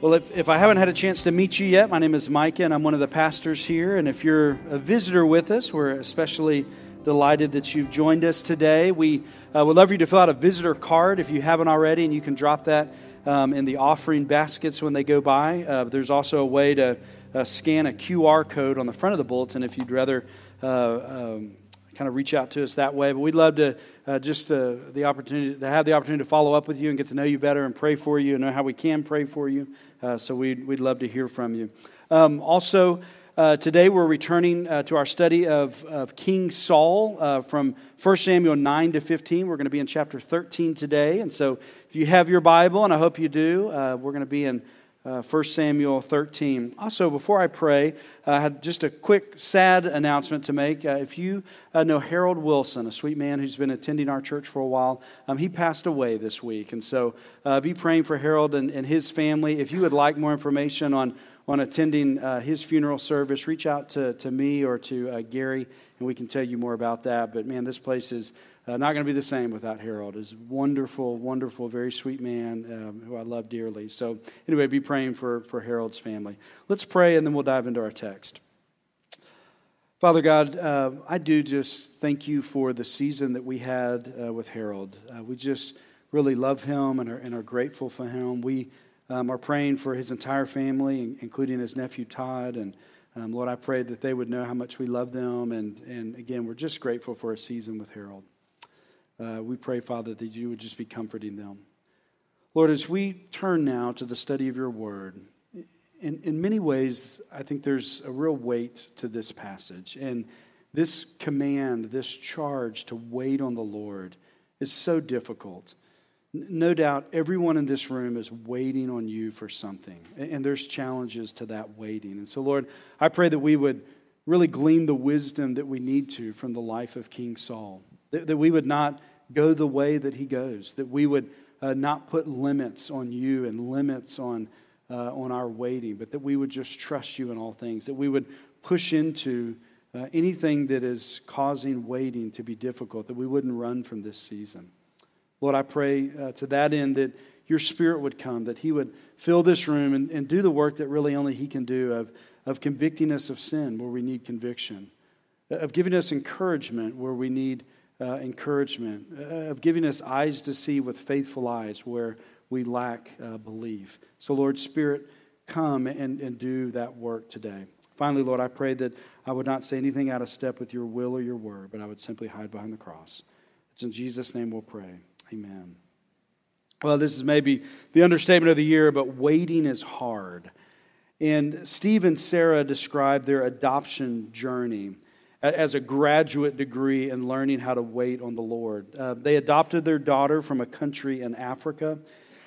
Well, if, if I haven't had a chance to meet you yet, my name is Micah, and I'm one of the pastors here. And if you're a visitor with us, we're especially delighted that you've joined us today. We uh, would love for you to fill out a visitor card if you haven't already, and you can drop that um, in the offering baskets when they go by. Uh, there's also a way to uh, scan a QR code on the front of the bulletin if you'd rather. Uh, um, kind of reach out to us that way. But we'd love to uh, just uh, the opportunity to have the opportunity to follow up with you and get to know you better and pray for you and know how we can pray for you. Uh, so we'd, we'd love to hear from you. Um, also, uh, today we're returning uh, to our study of, of King Saul uh, from 1 Samuel 9 to 15. We're going to be in chapter 13 today. And so if you have your Bible, and I hope you do, we're going to be in uh, 1 Samuel 13. Also, before I pray, I had just a quick sad announcement to make. Uh, if you uh, know Harold Wilson, a sweet man who's been attending our church for a while, um, he passed away this week. And so uh, be praying for Harold and, and, his family. If you would like more information on, on attending uh, his funeral service, reach out to, to me or to uh, Gary, and we can tell you more about that. But man, this place is uh, not going to be the same without Harold. He's a wonderful, wonderful, very sweet man um, who I love dearly. So, anyway, be praying for, for Harold's family. Let's pray and then we'll dive into our text. Father God, uh, I do just thank you for the season that we had uh, with Harold. Uh, we just really love him and are, and are grateful for him. We um, are praying for his entire family, including his nephew Todd. And um, Lord, I pray that they would know how much we love them. And, and again, we're just grateful for a season with Harold. Uh, we pray, Father, that you would just be comforting them. Lord, as we turn now to the study of your word, in, in many ways, I think there's a real weight to this passage. And this command, this charge to wait on the Lord is so difficult. No doubt everyone in this room is waiting on you for something, and there's challenges to that waiting. And so, Lord, I pray that we would really glean the wisdom that we need to from the life of King Saul that, we would not go the way that he goes, that we would uh, not put limits on you and limits on, uh, on our waiting, but that we would just trust you in all things, that we would push into uh, anything that is causing waiting to be difficult, that we wouldn't run from this season. Lord, I pray uh, to that end that your spirit would come, that he would fill this room and, and do the work that really only he can do of, of convicting us of sin where we need conviction, of giving us encouragement where we need uh, encouragement, uh, of giving us eyes to see with faithful eyes where we lack uh, belief. So, Lord, Spirit, come and, and do that work today. Finally, Lord, I pray that I would not say anything out of step with your will or your word, but I would simply hide behind the cross. It's in Jesus' name we'll pray. Amen. Well, this is maybe the understatement of the year, but waiting is hard. And Steve and Sarah described their adoption journey as a graduate degree in learning how to wait on the Lord. Uh, they adopted their daughter from a country in Africa,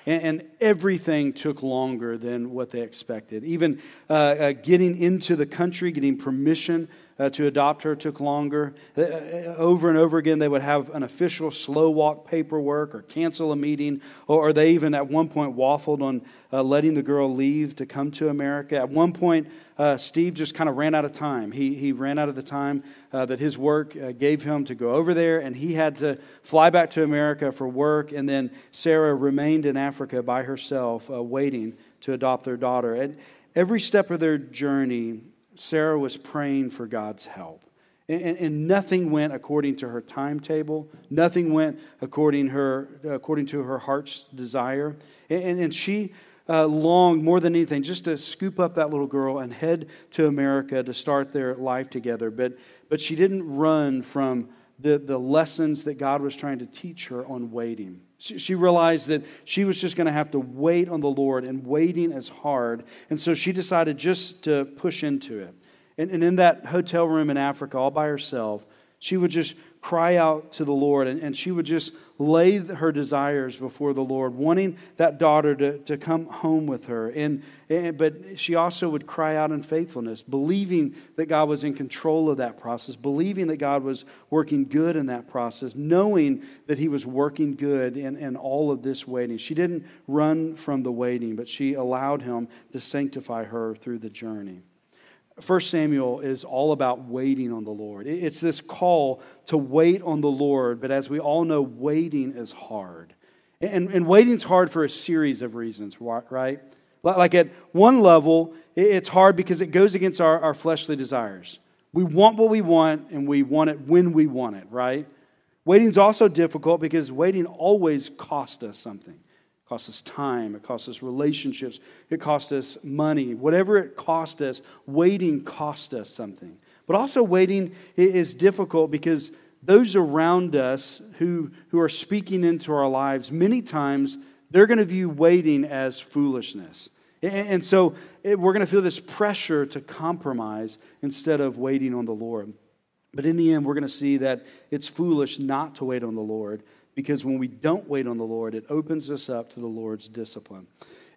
and, and everything took longer than what they expected. Even uh, uh, getting into the country, getting permission uh, to adopt her took longer. Uh, uh, over and over again, they would have an official slow walk paperwork or cancel a meeting, or, they even at one point waffled on uh, letting the girl leave to come to America. At one point, uh, Steve just kind of ran out of time. He, he ran out of the time uh, that his work gave him to go over there, and he had to fly back to America for work. And then Sarah remained in Africa by herself, waiting to adopt their daughter. And every step of their journey, Sarah was praying for God's help. And, and, nothing went according to her timetable. Nothing went according, her, according to her heart's desire. And, and she uh, longed more than anything just to scoop up that little girl and head to America to start their life together. But, but she didn't run from the, the lessons that God was trying to teach her on waiting. She realized that she was just going to have to wait on the Lord, and waiting is hard. And so she decided just to push into it. And, and in that hotel room in Africa, all by herself, she would just cry out to the Lord and, and she would just lay her desires before the Lord, wanting that daughter to, to come home with her. And, and, but she also would cry out in faithfulness, believing that God was in control of that process, believing that God was working good in that process, knowing that He was working good in, in all of this waiting. She didn't run from the waiting, but she allowed Him to sanctify her through the journey. 1 Samuel is all about waiting on the Lord. It's this call to wait on the Lord, but as we all know, waiting is hard. And, and waiting's hard for a series of reasons, right? Like at one level, it's hard because it goes against our, our fleshly desires. We want what we want and we want it when we want it, right? Waiting's also difficult because waiting always costs us something. Costs us time, it costs us relationships, it costs us money. Whatever it costs us, waiting costs us something. But also, waiting is difficult because those around us who, who are speaking into our lives, many times they're going to view waiting as foolishness. And so eh, we're going to feel this pressure to compromise instead of waiting on the Lord. But in the end, we're going to see that it's foolish not to wait on the Lord because when we don't wait on the Lord, it opens us up to the Lord's discipline.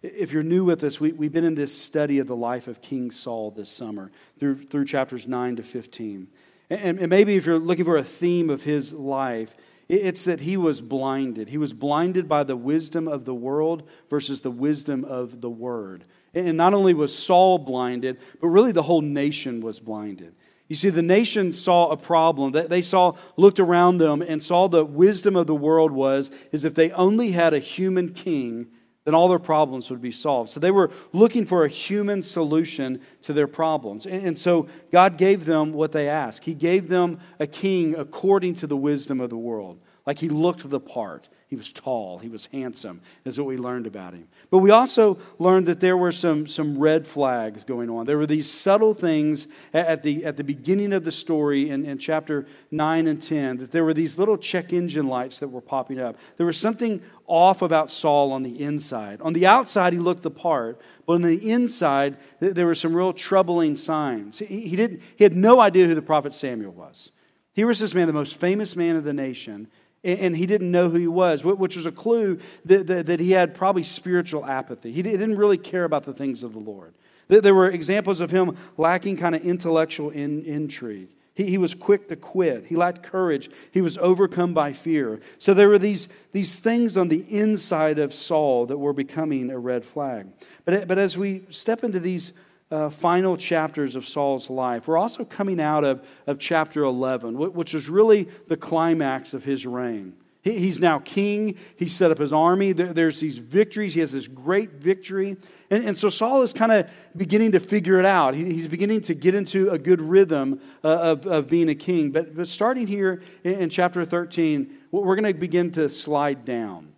If you're new with us, we, have been in this study of the life of King Saul this summer through, through chapters 9 to 15. And, and maybe if you're looking for a theme of his life, it's that he was blinded. He was blinded by the wisdom of the world versus the wisdom of the word. And not only was Saul blinded, but really the whole nation was blinded. You see, the nation saw a problem. That they saw, looked around them and saw the wisdom of the world was is if they only had a human king, then all their problems would be solved. So they were looking for a human solution to their problems. And so God gave them what they asked. He gave them a king according to the wisdom of the world. Like he looked the part. He was tall, he was handsome, is what we learned about him. But we also learned that there were some, some red flags going on. There were these subtle things at the, at the beginning of the story in, in chapter 9 and 10, that there were these little check engine lights that were popping up. There was something off about Saul on the inside. On the outside, he looked the part, but on the inside, there were some real troubling signs. He, he, didn't, he had no idea who the prophet Samuel was. Here was this man, the most famous man of the nation, and he didn't know who he was, which was a clue that, that, that, he had probably spiritual apathy. He didn't really care about the things of the Lord. There were examples of him lacking kind of intellectual in, intrigue. He, he was quick to quit. He lacked courage. He was overcome by fear. So there were these, these things on the inside of Saul that were becoming a red flag. But, but as we step into these uh, final chapters of Saul's life. We're also coming out of, of chapter 11, which is really the climax of his reign. He, he's now king. He's set up his army. There, there's these victories. He has this great victory. And, and so Saul is kind of beginning to figure it out. He, he's beginning to get into a good rhythm uh, of, of being a king. But, but starting here in, in chapter 13, we're going to begin to slide down.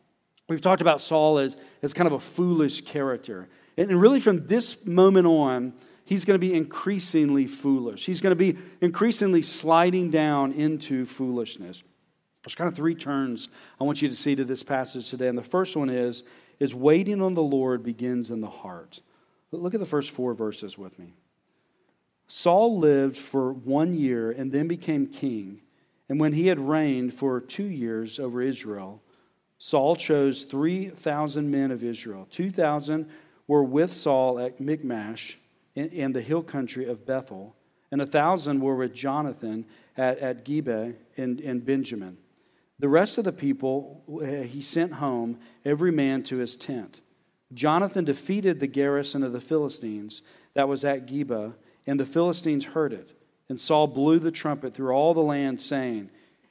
We've talked about Saul as, as kind of a foolish character. And really, from this moment on, he's going to be increasingly foolish. He's going to be increasingly sliding down into foolishness. There's kind of three turns I want you to see to this passage today. And the first one is, is waiting on the Lord begins in the heart. Look at the first four verses with me. Saul lived for one year and then became king. And when he had reigned for two years over Israel, Saul chose 3,000 men of Israel, 2,000 were with Saul at Michmash in, in the hill country of Bethel, and a thousand were with Jonathan at, at Geba in, in Benjamin. The rest of the people uh, he sent home, every man to his tent. Jonathan defeated the garrison of the Philistines that was at Geba, and the Philistines heard it. And Saul blew the trumpet through all the land, saying,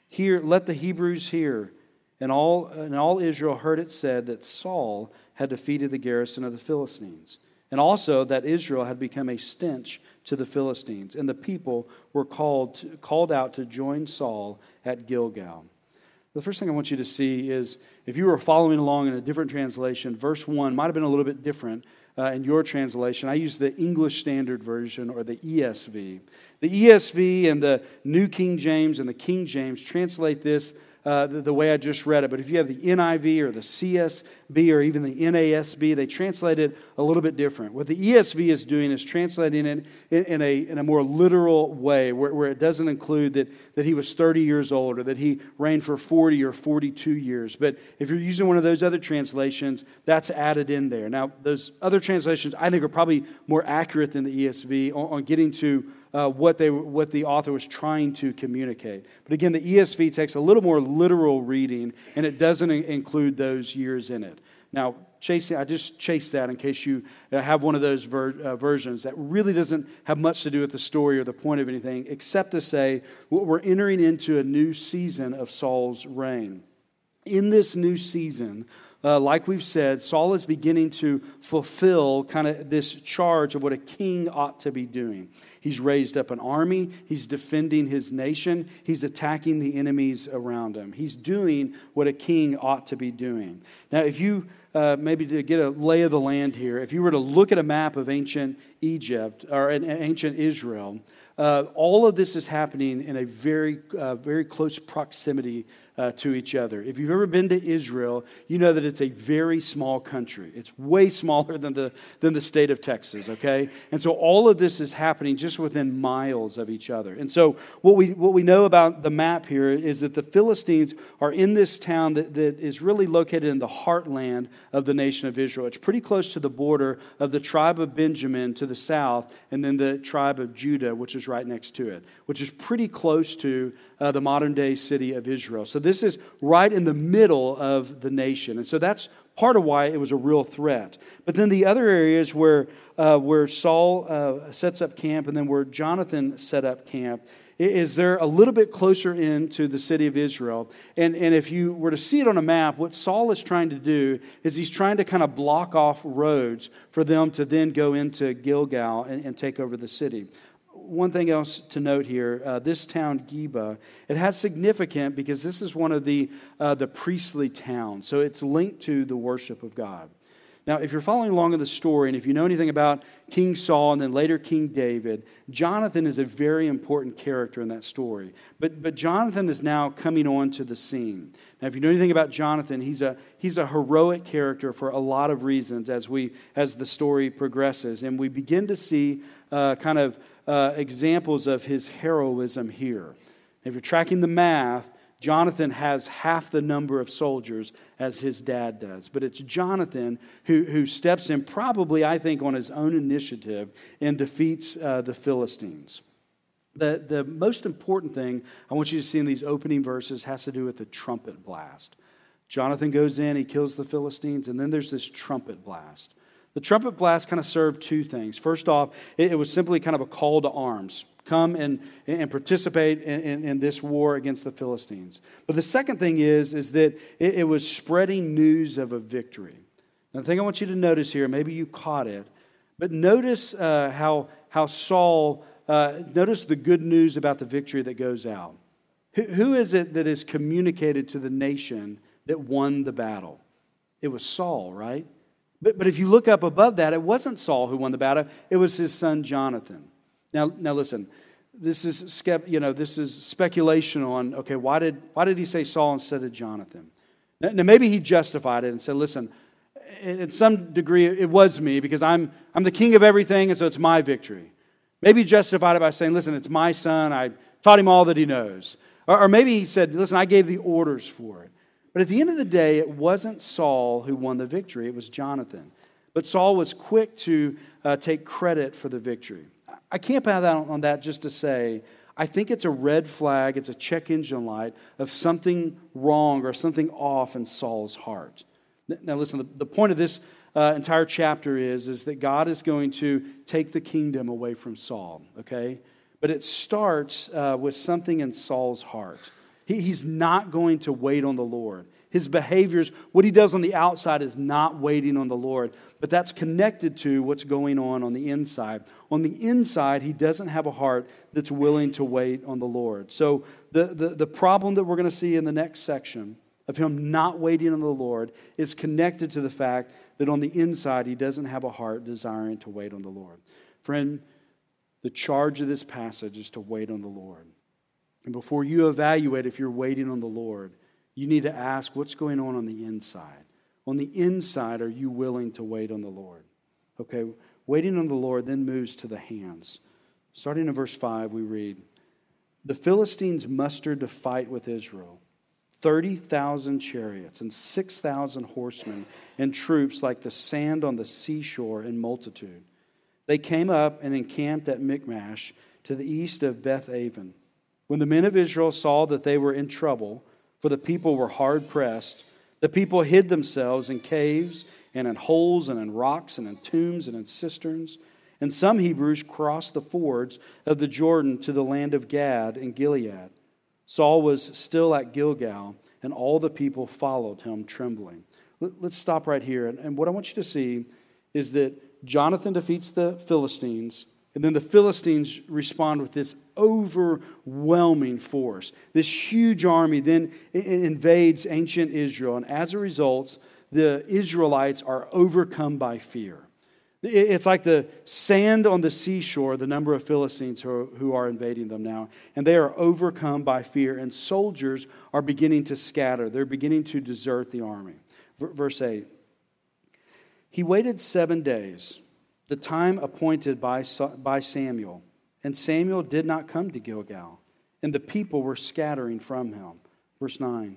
Hear, let the Hebrews hear. And all, and all Israel heard it said that Saul had defeated the garrison of the Philistines, and also that Israel had become a stench to the Philistines, and the people were called, called out to join Saul at Gilgal. The first thing I want you to see is if you were following along in a different translation, verse 1 might have been a little bit different uh, in your translation. I use the English Standard Version or the ESV. The ESV and the New King James and the King James translate this uh, the, the, way I just read it. But if you have the NIV or the CSB or even the NASB, they translate it a little bit different. What the ESV is doing is translating it in, in a, in a more literal way, where, where it doesn't include that, that he was 30 years old or that he reigned for 40 or 42 years. But if you're using one of those other translations, that's added in there. Now, those other translations I think are probably more accurate than the ESV on, on getting to uh, what, they, what the author was trying to communicate. But again, the ESV takes a little more literal reading, and it doesn't include those years in it. Now, chasing, I just chased that in case you uh, have one of those ver- uh, versions that really doesn't have much to do with the story or the point of anything, except to say we're entering into a new season of Saul's reign. in this new season, uh, like we've said, Saul is beginning to fulfill kind of this charge of what a king ought to be doing. He's raised up an army, he's defending his nation, he's attacking the enemies around him. He's doing what a king ought to be doing. Now, if you uh, maybe to get a lay of the land here, if you were to look at a map of ancient Egypt or ancient Israel, uh, all of this is happening in a very, uh, very close proximity uh, to each other. If you've ever been to Israel, you know that it's a very small country. It's way smaller than the, than the state of Texas, okay? And so all of this is happening just within miles of each other. And so what we, what we know about the map here is that the Philistines are in this town that, that is really located in the heartland of the nation of Israel. It's pretty close to the border of the tribe of Benjamin to the south, and then the tribe of Judah, which is right next to it, which is pretty close to uh, the modern day city of Israel. So this is right in the middle of the nation. And so that's part of why it was a real threat. But then the other areas where, uh, where Saul uh, sets up camp and then where Jonathan set up camp is they're a little bit closer into the city of Israel. And, and if you were to see it on a map, what Saul is trying to do is he's trying to kind of block off roads for them to then go into Gilgal and, and take over the city one thing else to note here uh, this town geba it has significant because this is one of the, uh, the priestly towns so it's linked to the worship of god. Now if you're following along in the story and if you know anything about king saul and then later king david jonathan is a very important character in that story. But, but jonathan is now coming on to the scene. Now if you know anything about jonathan he's a, he's a heroic character for a lot of reasons as, we, as the story progresses and we begin to see uh, kind of uh, examples of his heroism here. If you're tracking the math, Jonathan has half the number of soldiers as his dad does. But it's Jonathan who, who steps in, probably, I think, on his own initiative and defeats uh, the Philistines. The, the most important thing I want you to see in these opening verses has to do with the trumpet blast. Jonathan goes in, he kills the Philistines, and then there's this trumpet blast. The trumpet blast kind of served two things. First off, it, was simply kind of a call to arms come and, and participate in, in, in, this war against the Philistines. But the second thing is, is that it, it, was spreading news of a victory. Now, the thing I want you to notice here, maybe you caught it, but notice uh, how, how Saul, uh, notice the good news about the victory that goes out. Who, who is it that is communicated to the nation that won the battle? It was Saul, right? But, but if you look up above that, it wasn't Saul who won the battle, it was his son Jonathan. Now, now listen, this is, you know, this is speculation on, okay, why did, why did he say Saul instead of Jonathan? Now, maybe he justified it and said, listen, in some degree, it was me because I'm, I'm the king of everything, and so it's my victory. Maybe justified it by saying, listen, it's my son. I taught him all that he knows. Or, or maybe he said, listen, I gave the orders for it. But at the end of the day, it wasn't Saul who won the victory, it was Jonathan. But Saul was quick to uh, take credit for the victory. I camp out on that just to say, I think it's a red flag, it's a check engine light of something wrong or something off in Saul's heart. Now, listen, the, the point of this uh, entire chapter is, is that God is going to take the kingdom away from Saul, okay? But it starts uh, with something in Saul's heart. He, he's not going to wait on the Lord. His behaviors, what he does on the outside, is not waiting on the Lord, but that's connected to what's going on on the inside. On the inside, he doesn't have a heart that's willing to wait on the Lord. So, the, the, the problem that we're going to see in the next section of him not waiting on the Lord is connected to the fact that on the inside, he doesn't have a heart desiring to wait on the Lord. Friend, the charge of this passage is to wait on the Lord. And before you evaluate if you're waiting on the Lord, you need to ask what's going on on the inside. On the inside, are you willing to wait on the Lord? Okay, waiting on the Lord then moves to the hands. Starting in verse 5, we read The Philistines mustered to fight with Israel 30,000 chariots and 6,000 horsemen and troops like the sand on the seashore in multitude. They came up and encamped at Michmash to the east of Beth Aven. When the men of Israel saw that they were in trouble, for the people were hard pressed, the people hid themselves in caves and in holes and in rocks and in tombs and in cisterns. And some Hebrews crossed the fords of the Jordan to the land of Gad and Gilead. Saul was still at Gilgal, and all the people followed him trembling. Let's stop right here. And what I want you to see is that Jonathan defeats the Philistines, and then the Philistines respond with this overwhelming force. This huge army then invades ancient Israel, and as a result, the Israelites are overcome by fear. It's like the sand on the seashore, the number of Philistines who are invading them now. And they are overcome by fear, and soldiers are beginning to scatter. They're beginning to desert the army. Verse 8 He waited seven days, the time appointed by, by Samuel, and Samuel did not come to Gilgal, and the people were scattering from him. Verse 9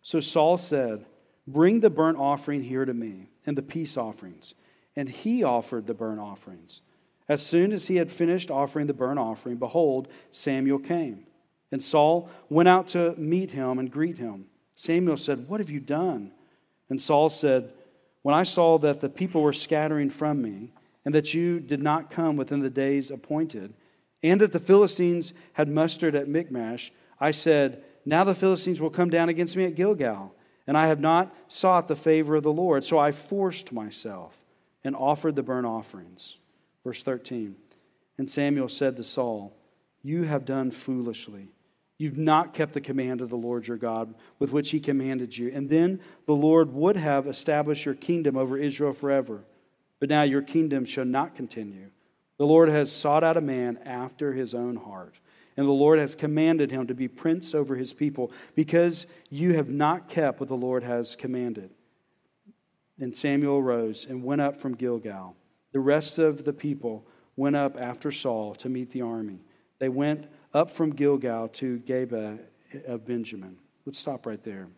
So Saul said, Bring the burnt offering here to me, and the peace offerings and he offered the burnt offerings. As soon as he had finished offering the burnt offering, behold, Samuel came. And Saul went out to meet him and greet him. Samuel said, What have you done? And Saul said, When I saw that the people were scattering from me, and that you did not come within the days appointed, and that the Philistines had mustered at Michmash, I said, Now the Philistines will come down against me at Gilgal, and I have not sought the favor of the Lord. So I forced myself and offered the burnt offerings. Verse 13 And Samuel said to Saul, You have done foolishly. You've not kept the command of the Lord your God with which he commanded you. And then the Lord would have established your kingdom over Israel forever. But now your kingdom shall not continue. The Lord has sought out a man after his own heart. And the Lord has commanded him to be prince over his people because you have not kept what the Lord has commanded. Then Samuel arose and went up from Gilgal. The rest of the people went up after Saul to meet the army. They went up from Gilgal to Geba of Benjamin. Let's stop right there.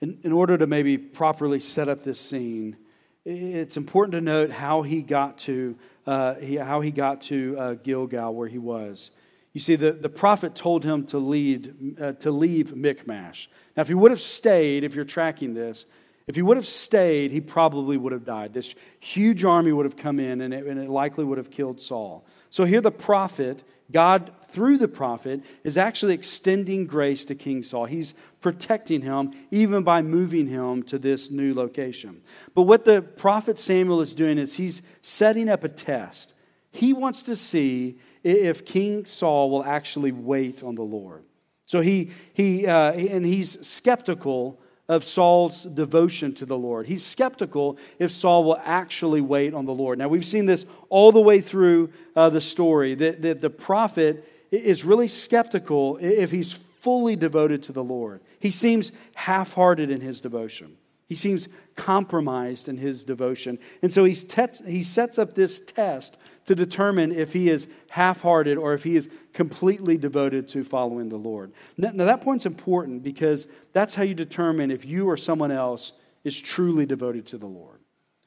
In, in order to maybe properly set up this scene, it's important to note how he got to, uh, he, how he got to uh, Gilgal, where he was. You see, the, the prophet told him to, lead, uh, to leave Michmash. Now, if he would have stayed, if you're tracking this, if he would have stayed, he probably would have died. This huge army would have come in and it, and it likely would have killed Saul. So here, the prophet, God, through the prophet, is actually extending grace to King Saul. He's protecting him even by moving him to this new location. But what the prophet Samuel is doing is he's setting up a test. He wants to see if King Saul will actually wait on the Lord. So he, he uh, and he's skeptical of Saul's devotion to the Lord. He's skeptical if Saul will actually wait on the Lord. Now, we've seen this all the way through uh, the story that, that the prophet is really skeptical if he's fully devoted to the Lord. He seems half hearted in his devotion. He seems compromised in his devotion. And so he's he sets up this test to determine if he is half hearted or if he is completely devoted to following the Lord. Now, now, that point's important because that's how you determine if you or someone else is truly devoted to the Lord.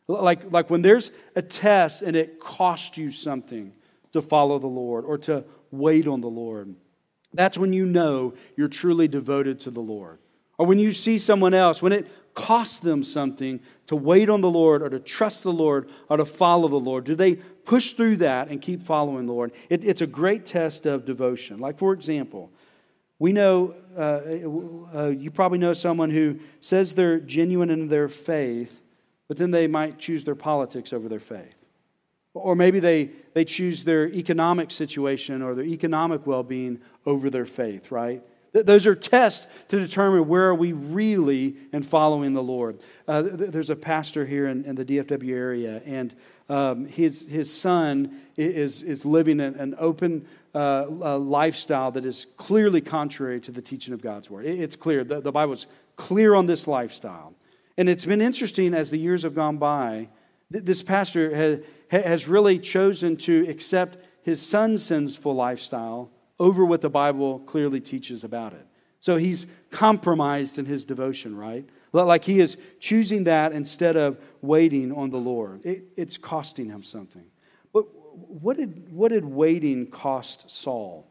Like, like when there's a test and it costs you something to follow the Lord or to wait on the Lord, that's when you know you're truly devoted to the Lord. Or when you see someone else, when it costs them something to wait on the Lord or to trust the Lord or to follow the Lord? Do they push through that and keep following the Lord? It, it's a great test of devotion. Like, for example, we know, uh, uh, you probably know someone who says they're genuine in their faith, but then they might choose their politics over their faith. Or maybe they, they choose their economic situation or their economic well being over their faith, right? Those are tests to determine where are we really in following the Lord. Uh, there's a pastor here in, in the DFW area, and um, his, his son is, is living an, an open uh, lifestyle that is clearly contrary to the teaching of God's Word. It's clear. The, the Bible is clear on this lifestyle. And it's been interesting as the years have gone by, this pastor has, has really chosen to accept his son's sinful lifestyle over what the Bible clearly teaches about it. So he's compromised in his devotion, right? Like he is choosing that instead of waiting on the Lord. It, it's costing him something. But what did, what did waiting cost Saul?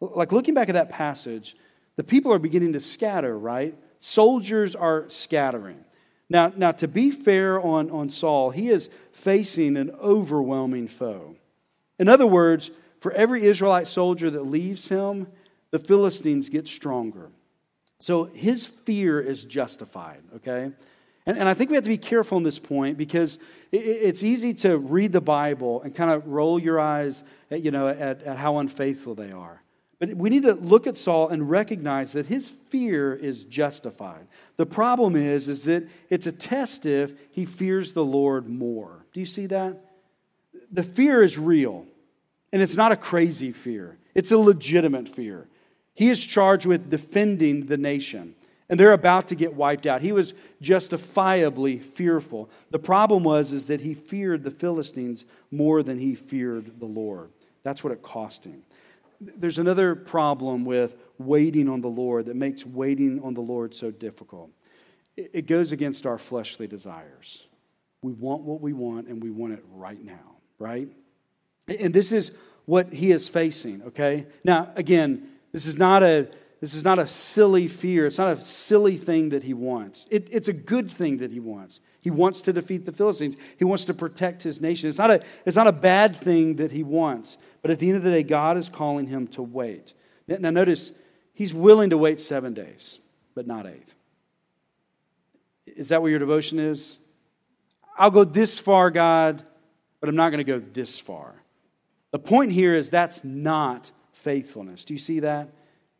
Like looking back at that passage, the people are beginning to scatter, right? Soldiers are scattering. Now, now to be fair on, on Saul, he is facing an overwhelming foe. In other words, for every Israelite soldier that leaves him, the Philistines get stronger. So his fear is justified, okay? And, and I think we have to be careful on this point because it, it's easy to read the Bible and kind of roll your eyes at, you know, at, at how unfaithful they are. But we need to look at Saul and recognize that his fear is justified. The problem is, is that it's a test if he fears the Lord more. Do you see that? The fear is real, and it's not a crazy fear. It's a legitimate fear. He is charged with defending the nation, and they're about to get wiped out. He was justifiably fearful. The problem was is that he feared the Philistines more than he feared the Lord. That's what it cost him. There's another problem with waiting on the Lord that makes waiting on the Lord so difficult. It goes against our fleshly desires. We want what we want, and we want it right now, right? And this is what he is facing, okay? Now, again, this is not a this is not a silly fear. It's not a silly thing that he wants. It, it's a good thing that he wants. He wants to defeat the Philistines. He wants to protect his nation. It's not, a, it's not a bad thing that he wants. But at the end of the day, God is calling him to wait. Now, notice, he's willing to wait seven days, but not eight. Is that what your devotion is? I'll go this far, God, but I'm not going to go this far. The point here is that's not faithfulness. Do you see that?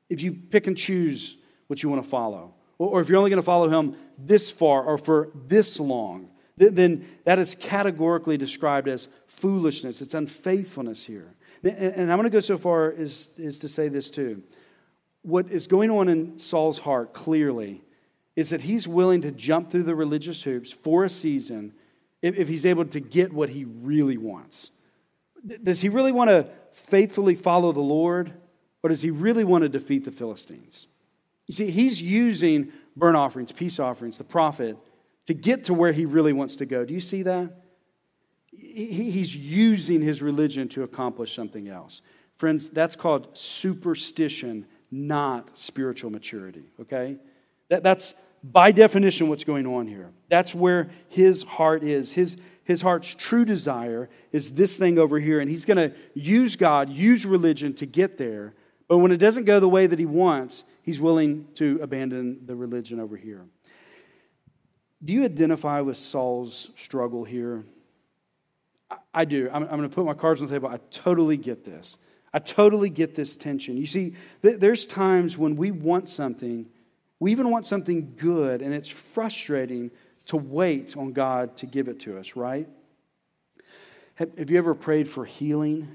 If you pick and choose what you want to follow, or if you're only going to follow him this far or for this long, then that is categorically described as foolishness. It's unfaithfulness here. And I'm going to go so far as, as to say this too. What is going on in Saul's heart clearly is that he's willing to jump through the religious hoops for a season if, if he's able to get what he really wants. Does he really want to faithfully follow the Lord, or does he really want to defeat the Philistines? You see, he's using burnt offerings, peace offerings, the prophet, to get to where he really wants to go. Do you see that? He's using his religion to accomplish something else. Friends, that's called superstition, not spiritual maturity, okay? That, that's by definition what's going on here. That's where his heart is. His, his heart's true desire is this thing over here, and he's going to use God, use religion to get there. But when it doesn't go the way that he wants, he's willing to abandon the religion over here. Do you identify with Saul's struggle here? I, do. I'm, I'm going to put my cards on the table. I totally get this. I totally get this tension. You see, th- there's times when we want something, we even want something good, and it's frustrating to wait on God to give it to us, right? Have, have you ever prayed for healing,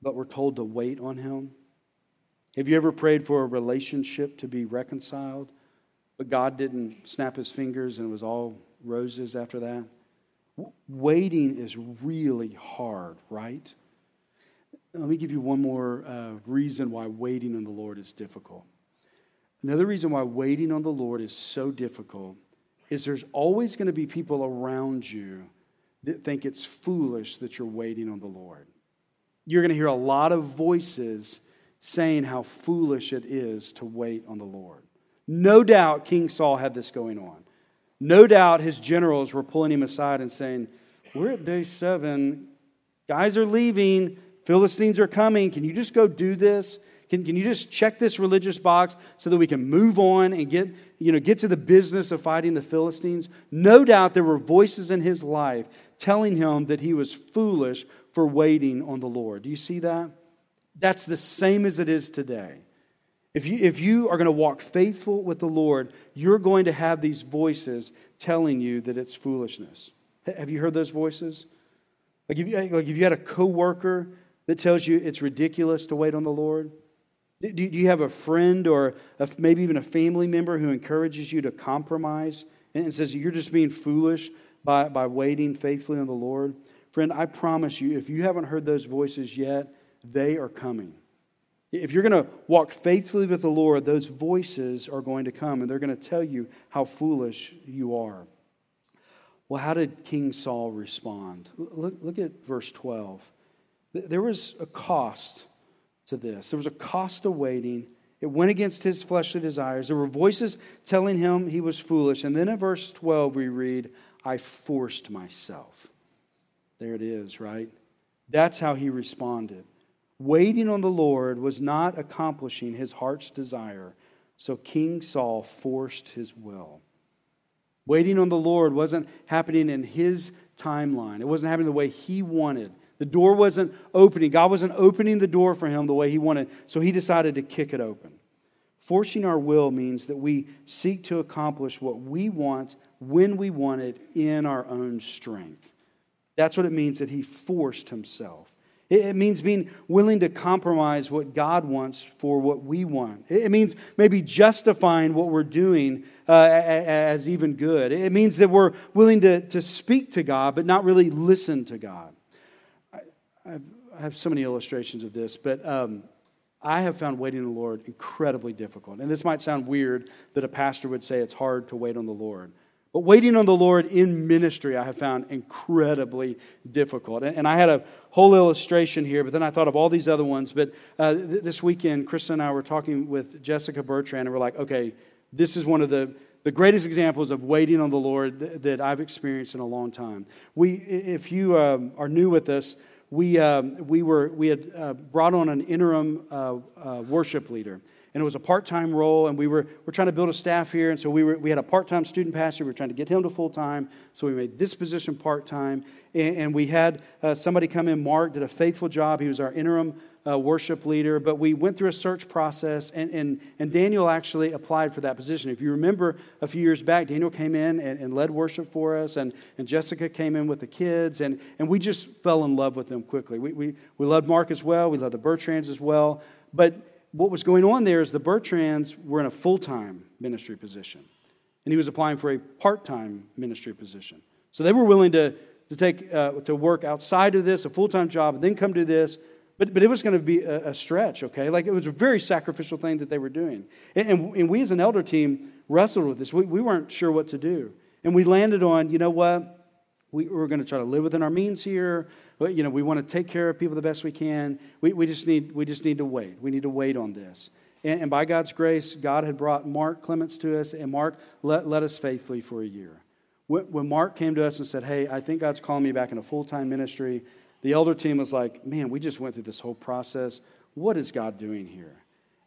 but were told to wait on Him? Have you ever prayed for a relationship to be reconciled, but God didn't snap His fingers and it was all roses after that? Waiting is really hard, right? Let me give you one more uh, reason why waiting on the Lord is difficult. Another reason why waiting on the Lord is so difficult is there's always going to be people around you that think it's foolish that you're waiting on the Lord. You're going to hear a lot of voices saying how foolish it is to wait on the Lord. No doubt King Saul had this going on. No doubt his generals were pulling him aside and saying, We're at day seven. Guys are leaving. Philistines are coming. Can you just go do this? Can, can you just check this religious box so that we can move on and get, you know, get to the business of fighting the Philistines? No doubt there were voices in his life telling him that he was foolish for waiting on the Lord. Do you see that? That's the same as it is today. If you, if you are going to walk faithful with the Lord, you're going to have these voices telling you that it's foolishness. Have you heard those voices? Like if you, like if you had a coworker that tells you it's ridiculous to wait on the Lord, do you have a friend or a, maybe even a family member who encourages you to compromise and says you're just being foolish by, by waiting faithfully on the Lord? Friend, I promise you, if you haven't heard those voices yet, they are coming. If you're going to walk faithfully with the Lord, those voices are going to come and they're going to tell you how foolish you are. Well, how did King Saul respond? Look, look at verse 12. There was a cost to this. There was a cost of waiting. It went against his fleshly desires. There were voices telling him he was foolish. And then in verse 12, we read, I forced myself. There it is, right? That's how he responded. Waiting on the Lord was not accomplishing his heart's desire, So King Saul forced his will. Waiting on the Lord wasn't happening in his timeline, it wasn't happening the way he wanted. The door wasn't opening. God wasn't opening the door for him the way he wanted, so he decided to kick it open. Forcing our will means that we seek to accomplish what we want when we want it in our own strength. That's what it means that he forced himself. It means being willing to compromise what God wants for what we want. It means maybe justifying what we're doing uh, as even good. It means that we're willing to, to speak to God, but not really listen to God. I, I have so many illustrations of this, but um, I have found waiting on the Lord incredibly difficult. And this might sound weird that a pastor would say it's hard to wait on the Lord. But waiting on the Lord in ministry, I have found incredibly difficult. And I had a whole illustration here, but then I thought of all these other ones. But uh, th- this weekend, Chris and I were talking with Jessica Bertrand, and we're like, okay, this is one of the, the greatest examples of waiting on the Lord th- that I've experienced in a long time. We, if you um, are new with us, we, um, we, were, we had uh, brought on an interim uh, uh worship leader and it was a part-time role and we were, we're trying to build a staff here and so we, were, we had a part-time student pastor we were trying to get him to full-time so we made this position part-time and, and we had uh, somebody come in mark did a faithful job he was our interim uh, worship leader but we went through a search process and, and, and daniel actually applied for that position. If you remember a few years back daniel came in and, and led worship for us and, and jessica came in with the kids and, and we just fell in love with them quickly. We, we, we loved mark as well we loved the bertrands as well but what was going on there is the Bertrands were in a full time ministry position, and he was applying for a part time ministry position. So they were willing to, to take uh, to work outside of this, a full time job, and then come to this. But, but it was going to be a, a, stretch, okay? Like it was a very sacrificial thing that they were doing. And, and, and we as an elder team wrestled with this. We, we weren't sure what to do. And we landed on, you know what? We, we're going to try to live within our means here you know, we want to take care of people the best we can. We, we, just, need, we just need to wait. We need to wait on this. And, and by God's grace, God had brought Mark Clements to us, and Mark led us faithfully for a year. When, when Mark came to us and said, Hey, I think God's calling me back in a full time ministry, the elder team was like, Man, we just went through this whole process. What is God doing here?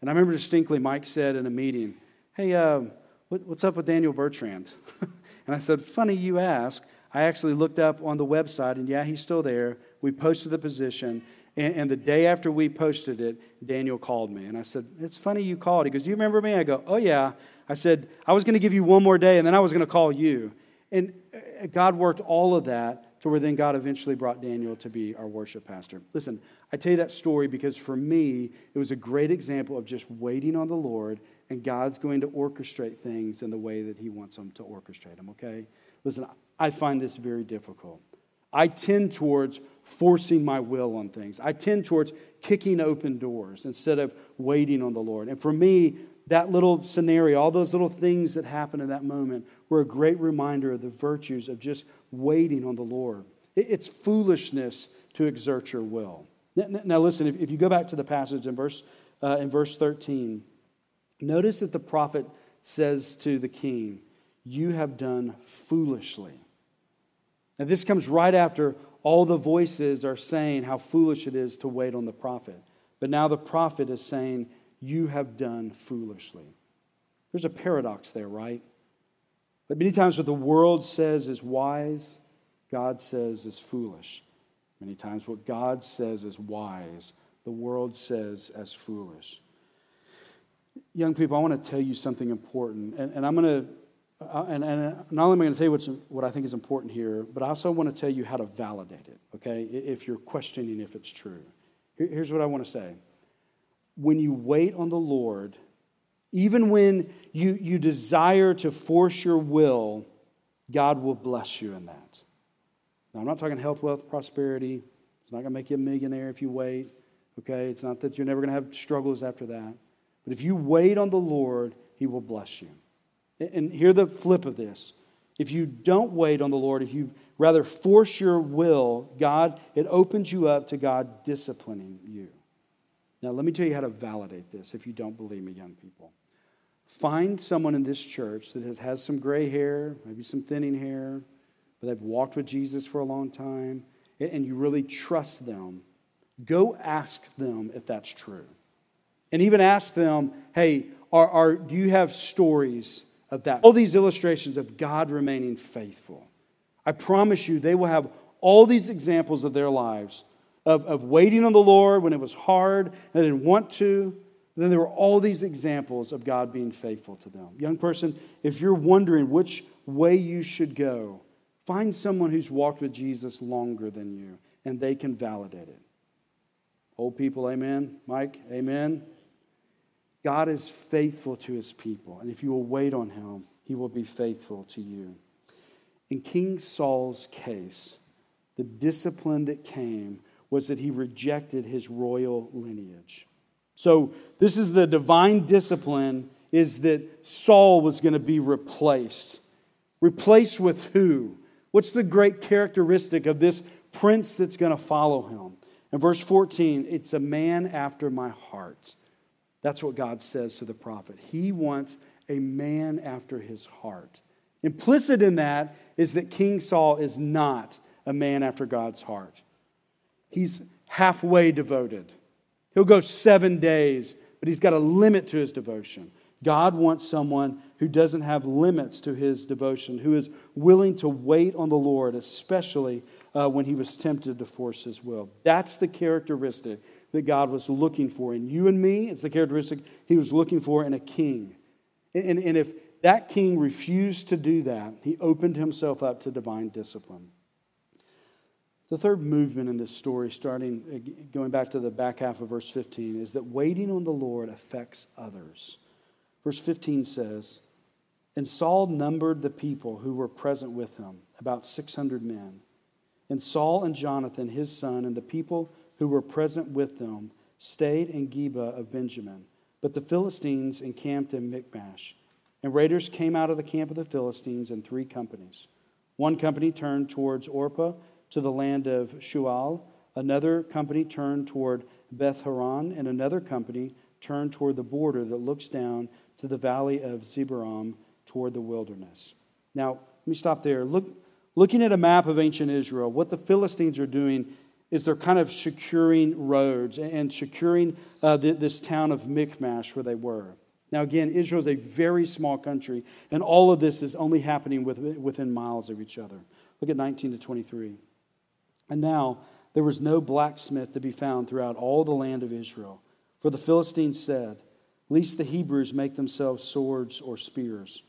And I remember distinctly Mike said in a meeting, Hey, uh, what, what's up with Daniel Bertrand? and I said, Funny you ask. I actually looked up on the website, and yeah, he's still there. We posted the position, and, and, the day after we posted it, Daniel called me. And I said, It's funny you called. He goes, Do you remember me? I go, Oh, yeah. I said, I was going to give you one more day, and then I was going to call you. And uh, God worked all of that to where then God eventually brought Daniel to be our worship pastor. Listen, I tell you that story because for me, it was a great example of just waiting on the Lord, and God's going to orchestrate things in the way that He wants them to orchestrate them, okay? Listen, I find this very difficult. I tend towards forcing my will on things. I tend towards kicking open doors instead of waiting on the Lord. And for me, that little scenario, all those little things that happened in that moment, were a great reminder of the virtues of just waiting on the Lord. It's foolishness to exert your will. Now, listen, if you go back to the passage in verse, uh, in verse 13, notice that the prophet says to the king, You have done foolishly. Now, this comes right after all the voices are saying how foolish it is to wait on the prophet. But now the prophet is saying, You have done foolishly. There's a paradox there, right? But many times what the world says is wise, God says is foolish. Many times what God says is wise, the world says as foolish. Young people, I want to tell you something important. And, and I'm going to uh, and, and not only am I going to tell you what's, what I think is important here, but I also want to tell you how to validate it, okay, if you're questioning if it's true. here's what I want to say. When you wait on the Lord, even when you, you desire to force your will, God will bless you in that. Now, I'm not talking health, wealth, prosperity. It's not going to make you a millionaire if you wait, okay? It's not that you're never going to have struggles after that. But if you wait on the Lord, He will bless you. And hear the flip of this. If you don't wait on the Lord, if you rather force your will, God, it opens you up to God disciplining you. Now, let me tell you how to validate this if you don't believe me, young people. Find someone in this church that has, has some gray hair, maybe some thinning hair, but they've walked with Jesus for a long time, and you really trust them. Go ask them if that's true. And even ask them, hey, are, are, do you have stories of that? All these illustrations of God remaining faithful. I promise you, they will have all these examples of their lives of, of waiting on the Lord when it was hard and they didn't want to. Then there were all these examples of God being faithful to them. Young person, if you're wondering which way you should go, find someone who's walked with Jesus longer than you, and they can validate it. Old people, amen. Mike, amen. God is faithful to his people, and if you will wait on him, he will be faithful to you. In King Saul's case, the discipline that came was that he rejected his royal lineage. So, this is the divine discipline is that Saul was going to be replaced. Replaced with who? What's the great characteristic of this prince that's going to follow him? In verse 14, it's a man after my heart. That's what God says to the prophet. He wants a man after his heart. Implicit in that is that King Saul is not a man after God's heart. He's halfway devoted. He'll go seven days, but he's got a limit to his devotion. God wants someone who doesn't have limits to his devotion, who is willing to wait on the Lord, especially uh, when he was tempted to force his will. That's the characteristic that God was looking for in you and me. It's the characteristic he was looking for in a king. And, and if that king refused to do that, he opened himself up to divine discipline. The third movement in this story, starting uh, going back to the back half of verse 15, is that waiting on the Lord affects others. Verse 15 says, And Saul numbered the people who were present with him, about 600 men. And Saul and Jonathan, his son, and the people who were present with them stayed in Geba of Benjamin. But the Philistines encamped in Michmash. And raiders came out of the camp of the Philistines in three companies. One company turned towards Ophrah to the land of Shual, another company turned toward Beth Horon, and another company turned toward the border that looks down to the valley of Zebarim toward the wilderness. Now, let me stop there. Look, looking at a map of ancient Israel, what the Philistines are doing is they're kind of securing roads and securing uh, this town of Michmash where they were. Now, again, Israel is a very small country, and all of this is only happening within miles of each other. Look at 19 to 23. And now there was no blacksmith to be found throughout all the land of Israel. For the Philistines said, Lest the Hebrews make themselves swords or spears.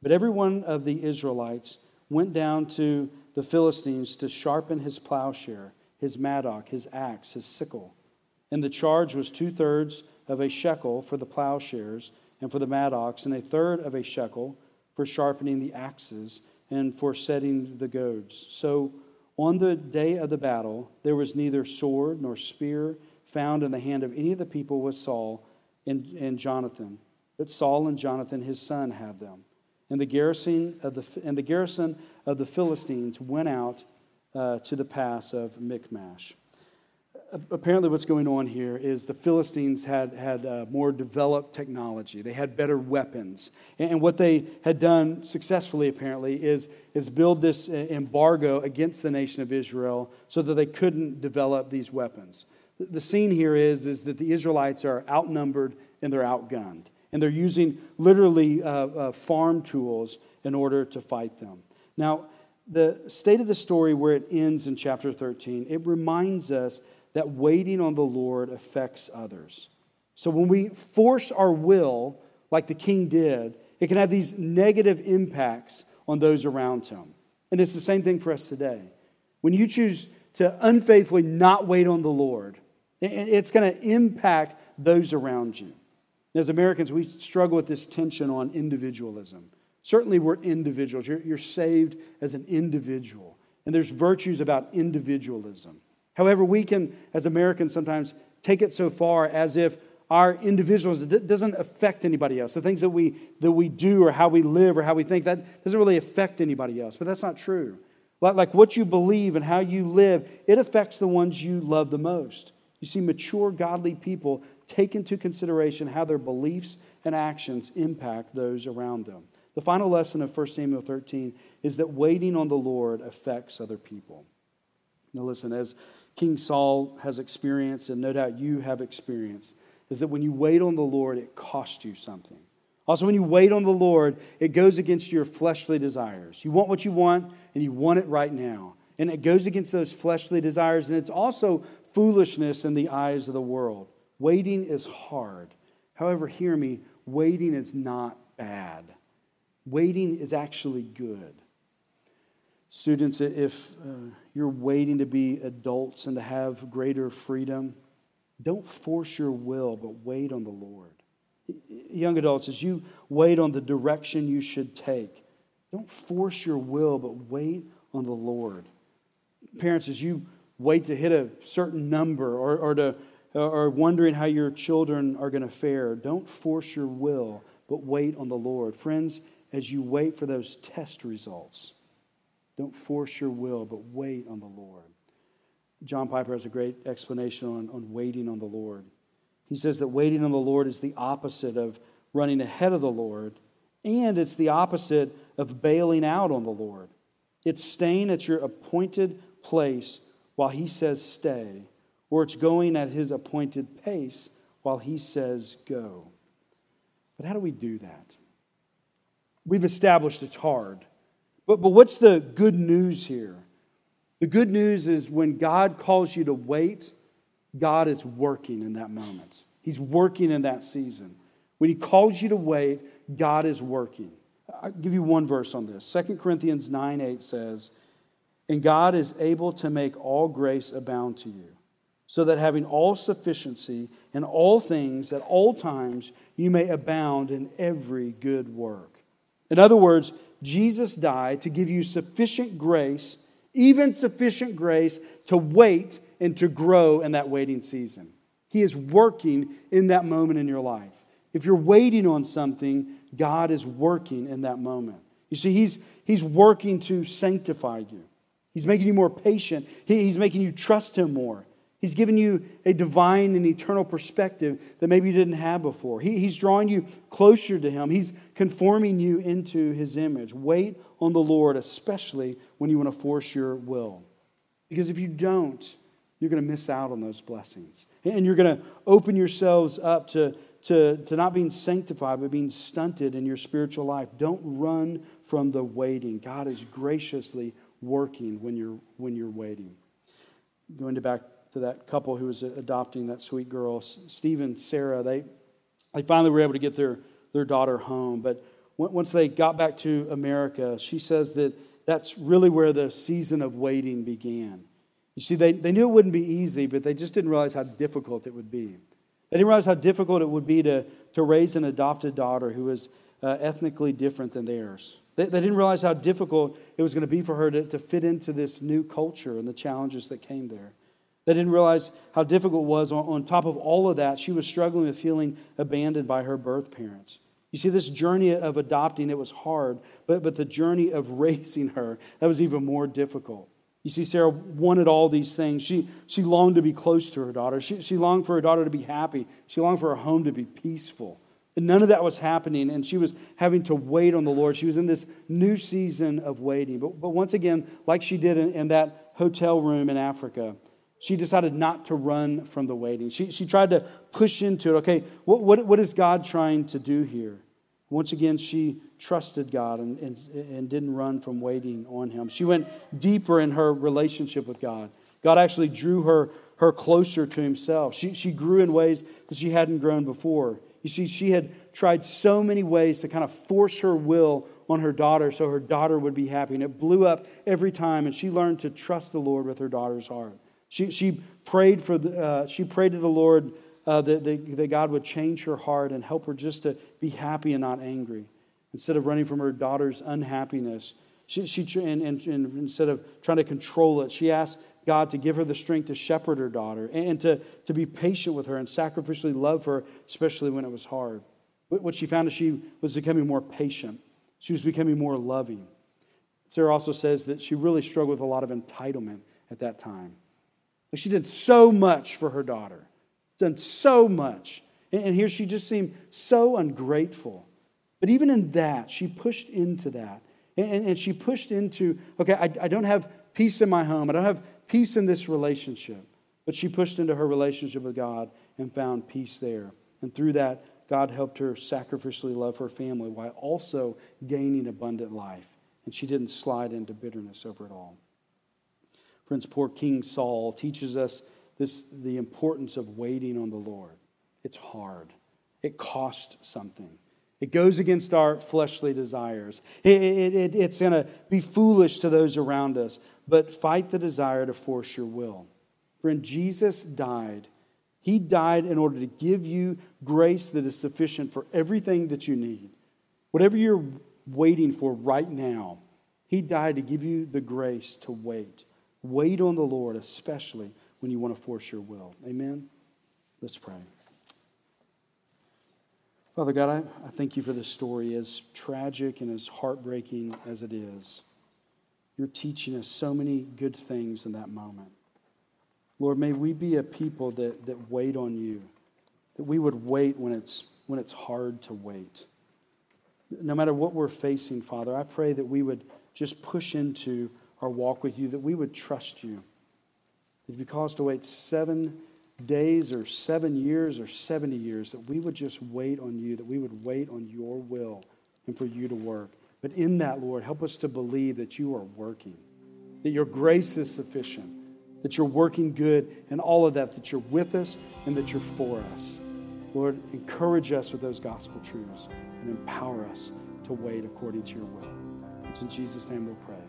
But every one of the Israelites went down to the Philistines to sharpen his plowshare, his mattock, his axe, his sickle. And the charge was two thirds of a shekel for the plowshares and for the mattocks, and a third of a shekel for sharpening the axes and for setting the goads. So on the day of the battle, there was neither sword nor spear found in the hand of any of the people with Saul and, and Jonathan, but Saul and Jonathan his son had them. And the garrison of the, and the, garrison of the Philistines went out uh, to the pass of Michmash apparently what's going on here is the Philistines had, had uh, more developed technology. They had better weapons. And, and, what they had done successfully, apparently, is, is build this uh, embargo against the nation of Israel so that they couldn't develop these weapons. The, the scene here is, is that the Israelites are outnumbered and they're outgunned. And they're using literally uh, uh farm tools in order to fight them. Now, the state of the story where it ends in chapter 13, it reminds us that waiting on the Lord affects others. So when we force our will, like the king did, it can have these negative impacts on those around him. And it's the same thing for us today. When you choose to unfaithfully not wait on the Lord, it's going to impact those around you. As Americans, we struggle with this tension on individualism. Certainly, we're individuals. You're, you're saved as an individual. And there's virtues about individualism. However, we can, as Americans, sometimes take it so far as if our individuals it doesn't affect anybody else. The things that we, that we do or how we live or how we think, that doesn't really affect anybody else. But that's not true. Like what you believe and how you live, it affects the ones you love the most. You see, mature, godly people take into consideration how their beliefs and actions impact those around them. The final lesson of 1 Samuel 13 is that waiting on the Lord affects other people. Now, listen, as King Saul has experienced, and no doubt you have experienced. is that when you wait on the Lord, it costs you something. Also, when you wait on the Lord, it goes against your fleshly desires. You want what you want, and you want it right now. And it goes against those fleshly desires, and it's also foolishness in the eyes of the world. Waiting is hard. However, hear me, waiting is not bad. Waiting is actually good. Students, if uh, you're waiting to be adults and to have greater freedom, don't force your will, but wait on the Lord. Young adults, as you wait on the direction you should take, don't force your will, but wait on the Lord. Parents, as you wait to hit a certain number or, or to Uh, or wondering how your children are going to fare, don't force your will, but wait on the Lord. Friends, as you wait for those test results, don't force your will, but wait on the Lord. John Piper has a great explanation on, on waiting on the Lord. He says that waiting on the Lord is the opposite of running ahead of the Lord, and it's the opposite of bailing out on the Lord. It's staying at your appointed place while He says stay, or it's going at His appointed pace while He says go. But how do we do that? We've established it's hard. But, but what's the good news here? The good news is when God calls you to wait, God is working in that moment. He's working in that season. When He calls you to wait, God is working. I'll give you one verse on this. 2 Corinthians 9 8 says, And God is able to make all grace abound to you, so that having all sufficiency in all things at all times, you may abound in every good work. In other words, Jesus died to give you sufficient grace, even sufficient grace to wait and to grow in that waiting season. He is working in that moment in your life. If you're waiting on something, God is working in that moment. You see, He's, he's working to sanctify you, He's making you more patient, he, He's making you trust Him more. He's given you a divine and eternal perspective that maybe you didn't have before. He, he's drawing you closer to Him. He's conforming you into His image. Wait on the Lord, especially when you want to force your will. Because if you don't, you're going to miss out on those blessings. And you're going to open yourselves up to, to, to not being sanctified, but being stunted in your spiritual life. Don't run from the waiting. God is graciously working when you're, when you're waiting. Going to back to that couple who was adopting that sweet girl, Steve and Sarah, they, they finally were able to get their, their daughter home. But once they got back to America, she says that that's really where the season of waiting began. You see, they, they knew it wouldn't be easy, but they just didn't realize how difficult it would be. They didn't realize how difficult it would be to, to raise an adopted daughter who was uh, ethnically different than theirs. They, they didn't realize how difficult it was going to be for her to, to fit into this new culture and the challenges that came there. They didn't realize how difficult it was. On, top of all of that, she was struggling with feeling abandoned by her birth parents. You see, this journey of adopting, it was hard, but, but the journey of raising her, that was even more difficult. You see, Sarah wanted all these things. She, she longed to be close to her daughter. She, she longed for her daughter to be happy. She longed for her home to be peaceful. And none of that was happening, and she was having to wait on the Lord. She was in this new season of waiting. But, but once again, like she did in, in that hotel room in Africa, she decided not to run from the waiting. She, she tried to push into it. Okay, what, what, what is God trying to do here? Once again, she trusted God and, and, and didn't run from waiting on Him. She went deeper in her relationship with God. God actually drew her, her closer to Himself. She, she grew in ways that she hadn't grown before. You see, she had tried so many ways to kind of force her will on her daughter so her daughter would be happy. And it blew up every time, and she learned to trust the Lord with her daughter's heart. She, she, prayed, for the, uh, she prayed to the Lord uh, that, that, that God would change her heart and help her just to be happy and not angry. Instead of running from her daughter's unhappiness, she, she, and, and, and instead of trying to control it, she asked God to give her the strength to shepherd her daughter and to, to be patient with her and sacrificially love her, especially when it was hard. What she found is she was becoming more patient, she was becoming more loving. Sarah also says that she really struggled with a lot of entitlement at that time. She did so much for her daughter, done so much. And here she just seemed so ungrateful. But even in that, she pushed into that. And, she pushed into, okay, I, I don't have peace in my home. I don't have peace in this relationship. But she pushed into her relationship with God and found peace there. And through that, God helped her sacrificially love her family while also gaining abundant life. And she didn't slide into bitterness over it all. Friends, poor King Saul teaches us this, the importance of waiting on the Lord. It's hard, it costs something. It goes against our fleshly desires. It, it, it, it's going to be foolish to those around us, but fight the desire to force your will. Friend, Jesus died. He died in order to give you grace that is sufficient for everything that you need. Whatever you're waiting for right now, He died to give you the grace to wait. Wait on the Lord, especially when you want to force your will. Amen? Let's pray. Father God, I, I thank you for this story, as tragic and as heartbreaking as it is. You're teaching us so many good things in that moment. Lord, may we be a people that, that wait on you, that we would wait when it's, when it's hard to wait. No matter what we're facing, Father, I pray that we would just push into our walk with you, that we would trust you. That if you call us to wait seven days or seven years or 70 years, that we would just wait on you, that we would wait on your will and for you to work. But in that, Lord, help us to believe that you are working, that your grace is sufficient, that you're working good, and all of that, that you're with us and that you're for us. Lord, encourage us with those gospel truths and empower us to wait according to your will. It's in Jesus' name we'll pray.